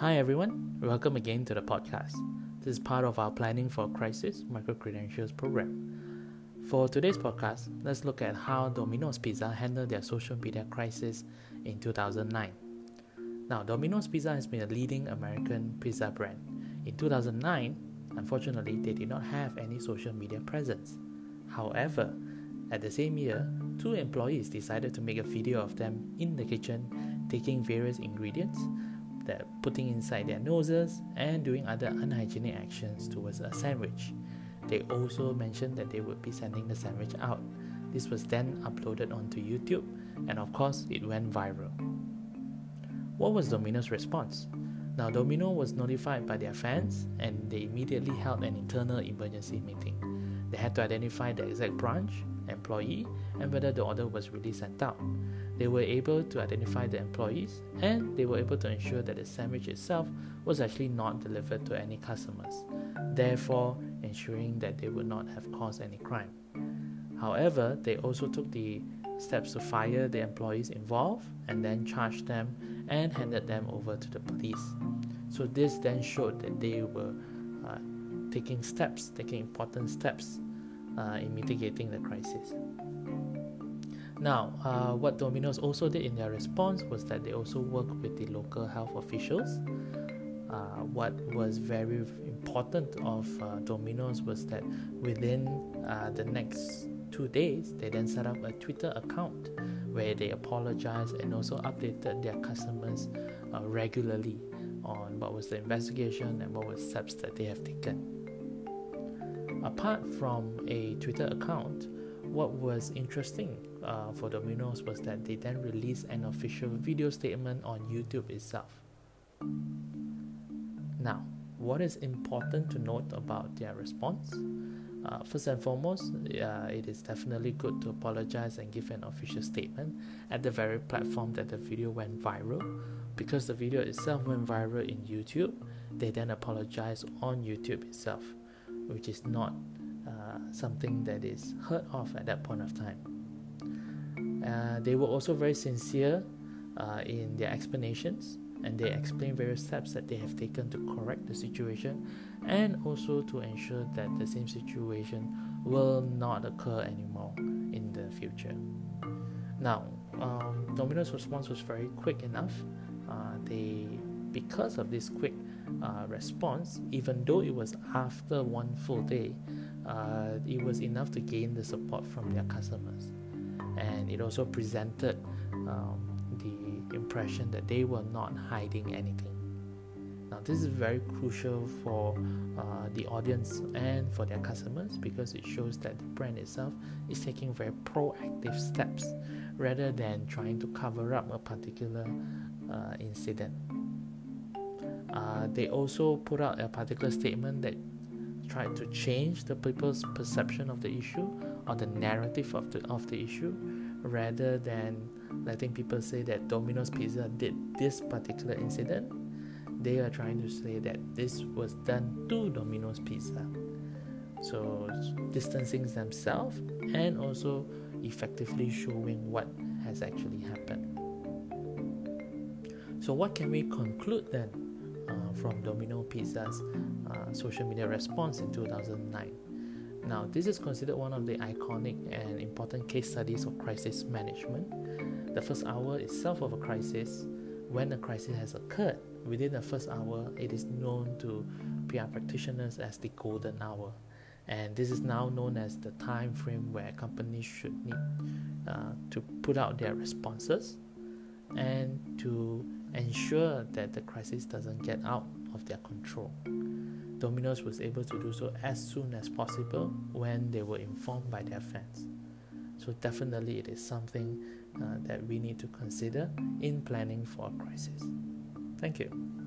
Hi everyone, welcome again to the podcast. This is part of our Planning for Crisis Micro Credentials program. For today's podcast, let's look at how Domino's Pizza handled their social media crisis in 2009. Now, Domino's Pizza has been a leading American pizza brand. In 2009, unfortunately, they did not have any social media presence. However, at the same year, two employees decided to make a video of them in the kitchen taking various ingredients that putting inside their noses and doing other unhygienic actions towards a sandwich. They also mentioned that they would be sending the sandwich out. This was then uploaded onto YouTube, and of course, it went viral. What was Domino's response? Now, Domino was notified by their fans and they immediately held an internal emergency meeting. They had to identify the exact branch, employee, and whether the order was really sent out. They were able to identify the employees and they were able to ensure that the sandwich itself was actually not delivered to any customers, therefore, ensuring that they would not have caused any crime. However, they also took the steps to fire the employees involved and then charged them and handed them over to the police. So, this then showed that they were uh, taking steps, taking important steps uh, in mitigating the crisis. Now, uh, what Domino's also did in their response was that they also worked with the local health officials. Uh, what was very important of uh, Domino's was that within uh, the next two days, they then set up a Twitter account where they apologized and also updated their customers uh, regularly on what was the investigation and what were steps that they have taken. Apart from a Twitter account, what was interesting uh, for Domino's was that they then released an official video statement on YouTube itself. Now, what is important to note about their response? Uh, first and foremost, uh, it is definitely good to apologize and give an official statement at the very platform that the video went viral. Because the video itself went viral in YouTube, they then apologize on YouTube itself, which is not something that is heard of at that point of time. Uh, they were also very sincere uh, in their explanations and they explain various steps that they have taken to correct the situation and also to ensure that the same situation will not occur anymore in the future. Now, um, Domino's response was very quick enough. Uh, they, because of this quick uh, response, even though it was after one full day, uh, it was enough to gain the support from their customers. And it also presented um, the impression that they were not hiding anything. Now, this is very crucial for uh, the audience and for their customers because it shows that the brand itself is taking very proactive steps rather than trying to cover up a particular uh, incident. Uh, they also put out a particular statement that tried to change the people's perception of the issue or the narrative of the of the issue rather than letting people say that Domino's Pizza did this particular incident, they are trying to say that this was done to Domino's Pizza. So, distancing themselves and also effectively showing what has actually happened. So, what can we conclude then from Domino Pizza's uh, social media response in 2009? Now, this is considered one of the iconic and important case studies of crisis management. The first hour itself of a crisis, when a crisis has occurred, within the first hour, it is known to PR practitioners as the golden hour. And this is now known as the time frame where companies should need uh, to put out their responses and to ensure that the crisis doesn't get out of their control. Domino's was able to do so as soon as possible when they were informed by their fans. So, definitely, it is something uh, that we need to consider in planning for a crisis. Thank you.